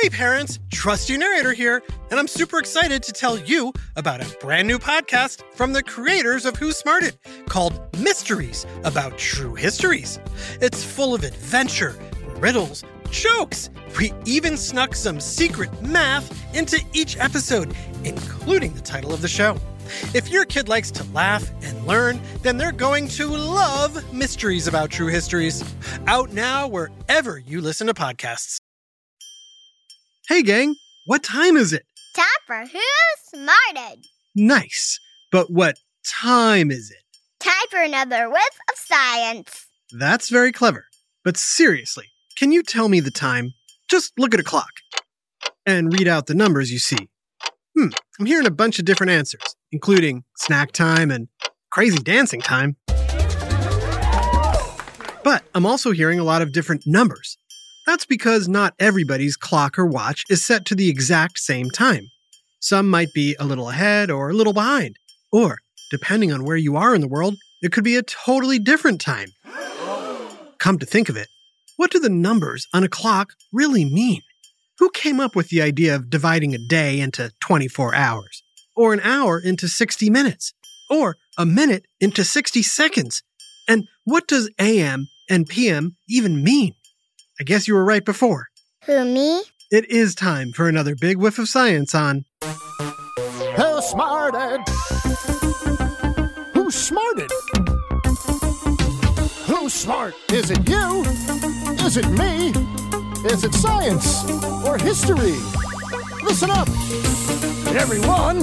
Hey parents, Trusty Narrator here, and I'm super excited to tell you about a brand new podcast from the creators of Who Smarted called Mysteries About True Histories. It's full of adventure, riddles, jokes. We even snuck some secret math into each episode, including the title of the show. If your kid likes to laugh and learn, then they're going to love Mysteries About True Histories. Out now wherever you listen to podcasts. Hey, gang, what time is it? Time for Who Smarted. Nice. But what time is it? Time for another whiff of science. That's very clever. But seriously, can you tell me the time? Just look at a clock and read out the numbers you see. Hmm, I'm hearing a bunch of different answers, including snack time and crazy dancing time. But I'm also hearing a lot of different numbers. That's because not everybody's clock or watch is set to the exact same time. Some might be a little ahead or a little behind. Or, depending on where you are in the world, it could be a totally different time. Come to think of it, what do the numbers on a clock really mean? Who came up with the idea of dividing a day into 24 hours? Or an hour into 60 minutes? Or a minute into 60 seconds? And what does AM and PM even mean? I guess you were right before. Who, me? It is time for another big whiff of science on Who smarted? Who smarted? Who's smart? Is it you? Is it me? Is it science or history? Listen up, everyone.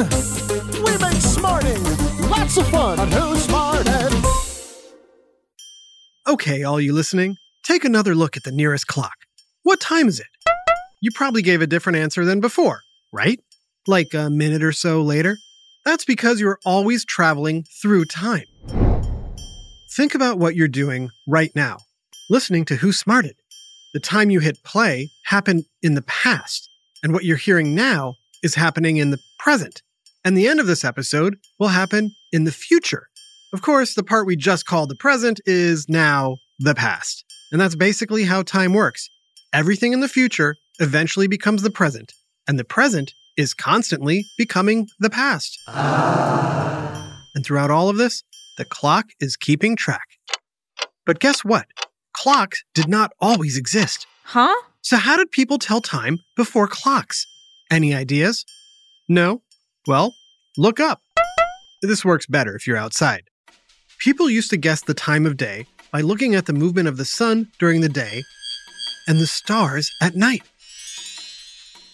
We make smarting lots of fun on Who Smarted. Okay, all you listening, take another look at the nearest clock. What time is it? You probably gave a different answer than before, right? Like a minute or so later? That's because you're always traveling through time. Think about what you're doing right now, listening to Who Smarted. The time you hit play happened in the past, and what you're hearing now is happening in the present. And the end of this episode will happen in the future. Of course, the part we just called the present is now the past. And that's basically how time works. Everything in the future eventually becomes the present, and the present is constantly becoming the past. And throughout all of this, the clock is keeping track. But guess what? Clocks did not always exist. Huh? So, how did people tell time before clocks? Any ideas? No? Well, look up. This works better if you're outside. People used to guess the time of day by looking at the movement of the sun during the day and the stars at night.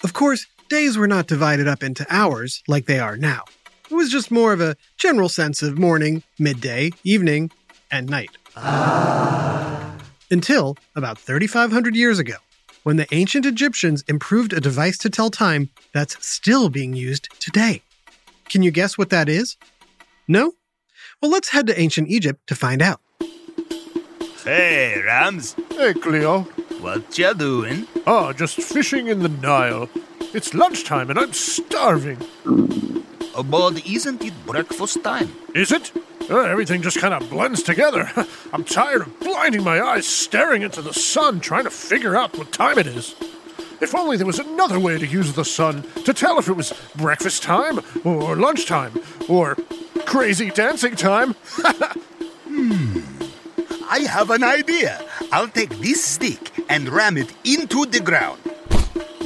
Of course, days were not divided up into hours like they are now. It was just more of a general sense of morning, midday, evening, and night. Until about 3,500 years ago, when the ancient Egyptians improved a device to tell time that's still being used today. Can you guess what that is? No? Well, let's head to ancient Egypt to find out. Hey, Rams, Hey, Cleo. what ya doing? Oh, just fishing in the Nile. It's lunchtime and I'm starving. Oh, but isn't it breakfast time? Is it? Uh, everything just kind of blends together. I'm tired of blinding my eyes staring into the sun trying to figure out what time it is. If only there was another way to use the sun to tell if it was breakfast time or lunchtime or crazy dancing time. I have an idea. I'll take this stick and ram it into the ground.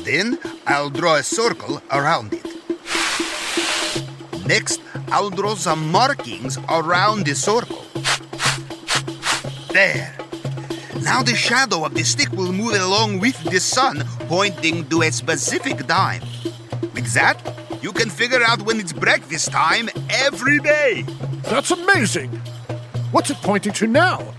Then I'll draw a circle around it. Next, I'll draw some markings around the circle. There. Now the shadow of the stick will move along with the sun, pointing to a specific time. With that, you can figure out when it's breakfast time every day. That's amazing. What's it pointing to now?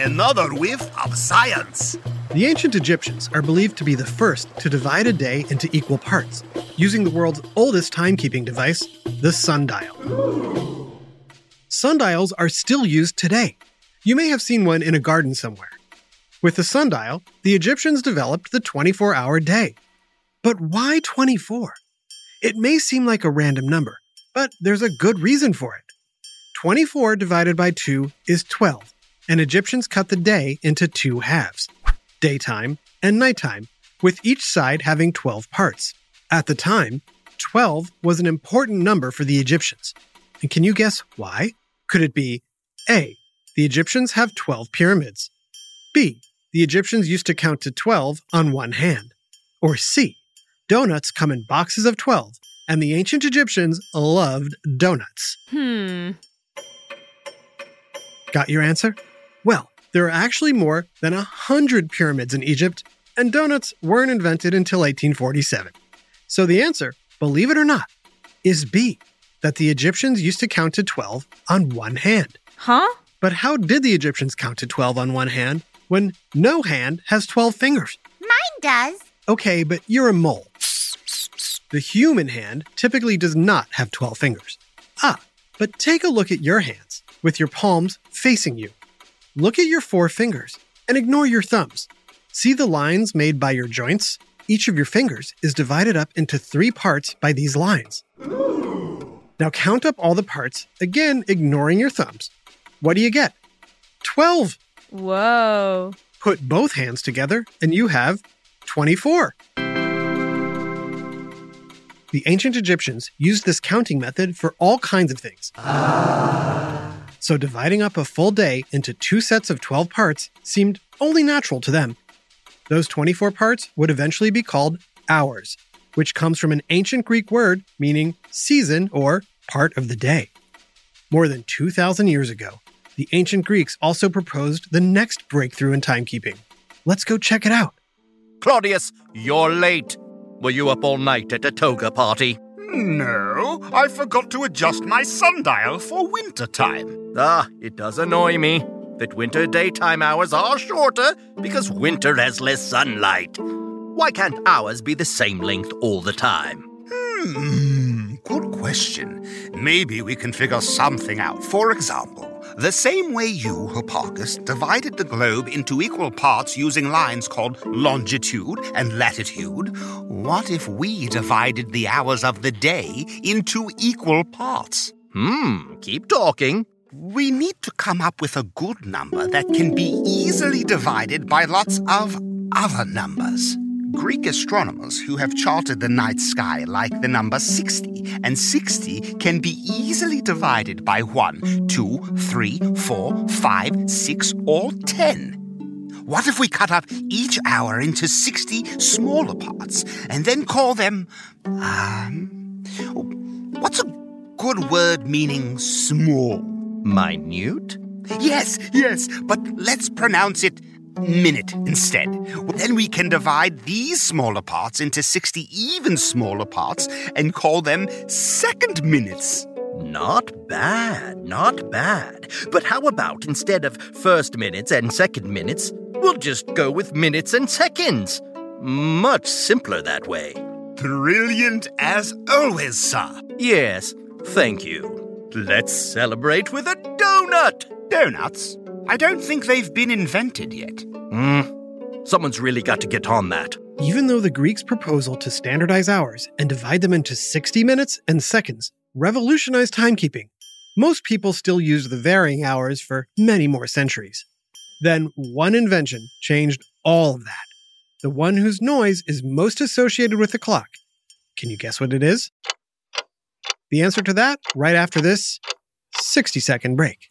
Another whiff of science. The ancient Egyptians are believed to be the first to divide a day into equal parts, using the world's oldest timekeeping device, the sundial. Sundials are still used today. You may have seen one in a garden somewhere. With the sundial, the Egyptians developed the 24 hour day. But why 24? It may seem like a random number, but there's a good reason for it. 24 divided by 2 is 12, and Egyptians cut the day into two halves daytime and nighttime, with each side having 12 parts. At the time, 12 was an important number for the Egyptians. And can you guess why? Could it be A. The Egyptians have 12 pyramids. B. The Egyptians used to count to 12 on one hand. Or C. Donuts come in boxes of 12, and the ancient Egyptians loved donuts. Hmm. Got your answer? Well, there are actually more than a hundred pyramids in Egypt, and donuts weren't invented until 1847. So the answer, believe it or not, is B, that the Egyptians used to count to 12 on one hand. Huh? But how did the Egyptians count to 12 on one hand when no hand has 12 fingers? Mine does. Okay, but you're a mole. The human hand typically does not have 12 fingers. Ah, but take a look at your hands with your palms facing you. Look at your four fingers and ignore your thumbs. See the lines made by your joints? Each of your fingers is divided up into three parts by these lines. Now count up all the parts, again ignoring your thumbs. What do you get? 12. Whoa. Put both hands together and you have 24. The ancient Egyptians used this counting method for all kinds of things. So dividing up a full day into two sets of 12 parts seemed only natural to them. Those 24 parts would eventually be called hours, which comes from an ancient Greek word meaning season or part of the day. More than 2,000 years ago, the ancient Greeks also proposed the next breakthrough in timekeeping. Let's go check it out. Claudius, you're late. Were you up all night at a toga party? No, I forgot to adjust my sundial for winter time. Ah, it does annoy me that winter daytime hours are shorter because winter has less sunlight. Why can't hours be the same length all the time? Hmm, good question. Maybe we can figure something out. For example, the same way you, Hipparchus, divided the globe into equal parts using lines called longitude and latitude, what if we divided the hours of the day into equal parts? Hmm, keep talking. We need to come up with a good number that can be easily divided by lots of other numbers. Greek astronomers who have charted the night sky like the number 60, and 60 can be easily divided by 1, 2, 3, 4, 5, 6, or 10. What if we cut up each hour into 60 smaller parts and then call them. Um. What's a good word meaning small? Minute? Yes, yes, but let's pronounce it minute instead. Then we can divide these smaller parts into 60 even smaller parts and call them second minutes. Not bad, not bad. But how about instead of first minutes and second minutes, we'll just go with minutes and seconds? Much simpler that way. Brilliant as always, sir. Yes, thank you. Let's celebrate with a donut! Donuts? I don't think they've been invented yet. Hmm. Someone's really got to get on that. Even though the Greeks' proposal to standardize hours and divide them into 60 minutes and seconds revolutionized timekeeping, most people still use the varying hours for many more centuries. Then one invention changed all of that. The one whose noise is most associated with the clock. Can you guess what it is? The answer to that right after this 60 second break.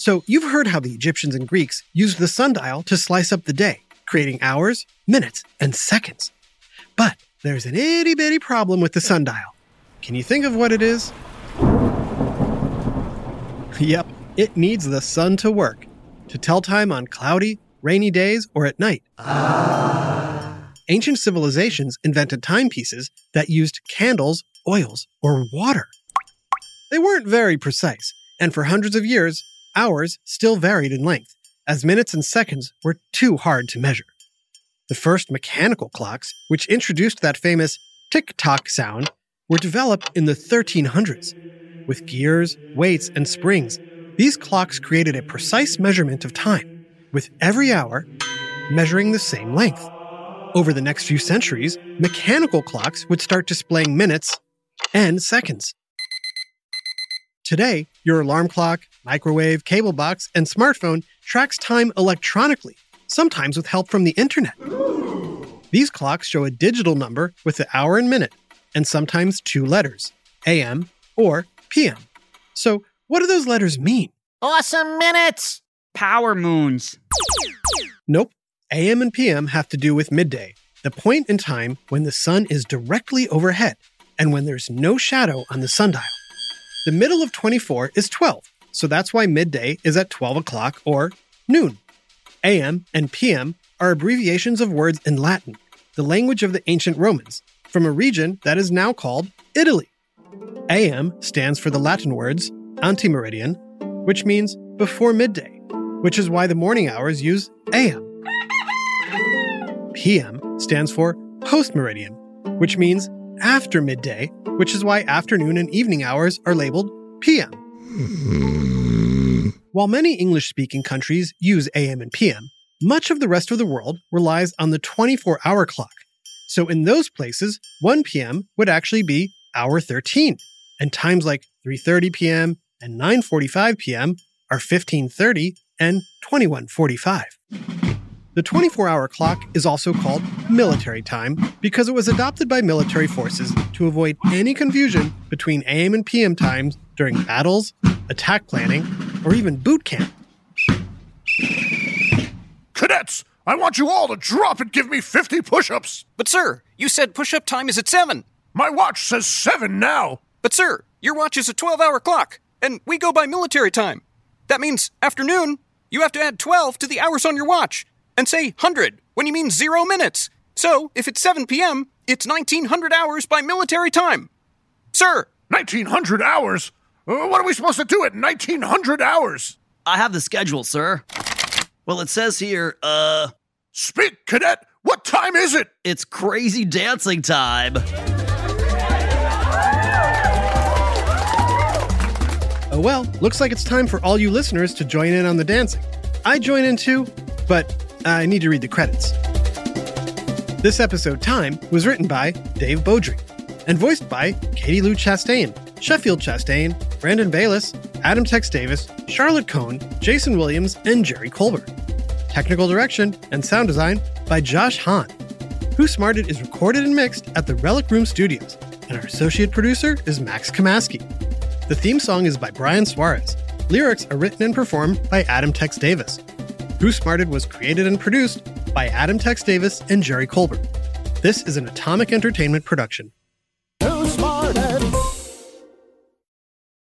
So you've heard how the Egyptians and Greeks used the sundial to slice up the day, creating hours, minutes, and seconds. But there's an itty bitty problem with the sundial. Can you think of what it is? Yep, it needs the sun to work to tell time on cloudy, rainy days or at night. Ah. Ancient civilizations invented timepieces that used candles, oils, or water. They weren't very precise, and for hundreds of years, hours still varied in length, as minutes and seconds were too hard to measure. The first mechanical clocks, which introduced that famous tick tock sound, were developed in the 1300s. With gears, weights, and springs, these clocks created a precise measurement of time, with every hour measuring the same length. Over the next few centuries, mechanical clocks would start displaying minutes and seconds. Today, your alarm clock, microwave, cable box, and smartphone tracks time electronically, sometimes with help from the internet. These clocks show a digital number with the hour and minute, and sometimes two letters, AM or PM. So, what do those letters mean? Awesome minutes! Power moons. Nope. AM and PM have to do with midday, the point in time when the sun is directly overhead and when there's no shadow on the sundial. The middle of 24 is 12, so that's why midday is at 12 o'clock or noon. AM and PM are abbreviations of words in Latin, the language of the ancient Romans, from a region that is now called Italy. AM stands for the Latin words ante meridiem, which means before midday, which is why the morning hours use AM. PM stands for post meridiem, which means after midday, which is why afternoon and evening hours are labeled PM. While many English speaking countries use AM and PM, much of the rest of the world relies on the 24 hour clock. So in those places, 1 p.m. would actually be hour 13, and times like 3:30 p.m. and 9:45 p.m. are 15:30 and 21:45. The 24 hour clock is also called military time because it was adopted by military forces to avoid any confusion between AM and PM times during battles, attack planning, or even boot camp. Cadets, I want you all to drop and give me 50 push ups. But, sir, you said push up time is at 7. My watch says 7 now. But, sir, your watch is a 12 hour clock, and we go by military time. That means afternoon, you have to add 12 to the hours on your watch and say 100 when you mean zero minutes. So, if it's 7 p.m., it's 1900 hours by military time. Sir! 1900 hours? Uh, what are we supposed to do at 1900 hours? I have the schedule, sir. Well, it says here, uh, Speak, cadet! What time is it? it's crazy dancing time. Oh well, looks like it's time for all you listeners to join in on the dancing. I join in too, but I need to read the credits. This episode, Time, was written by Dave Beaudry and voiced by Katie Lou Chastain, Sheffield Chastain, Brandon Bayless, Adam Tex Davis, Charlotte Cohn, Jason Williams, and Jerry Colbert. Technical direction and sound design by Josh Hahn. Who Smarted is recorded and mixed at the Relic Room Studios, and our associate producer is Max Kamaski. The theme song is by Brian Suarez. Lyrics are written and performed by Adam Tex Davis. Who Smarted was created and produced by Adam Tex Davis and Jerry Colbert. This is an Atomic Entertainment production.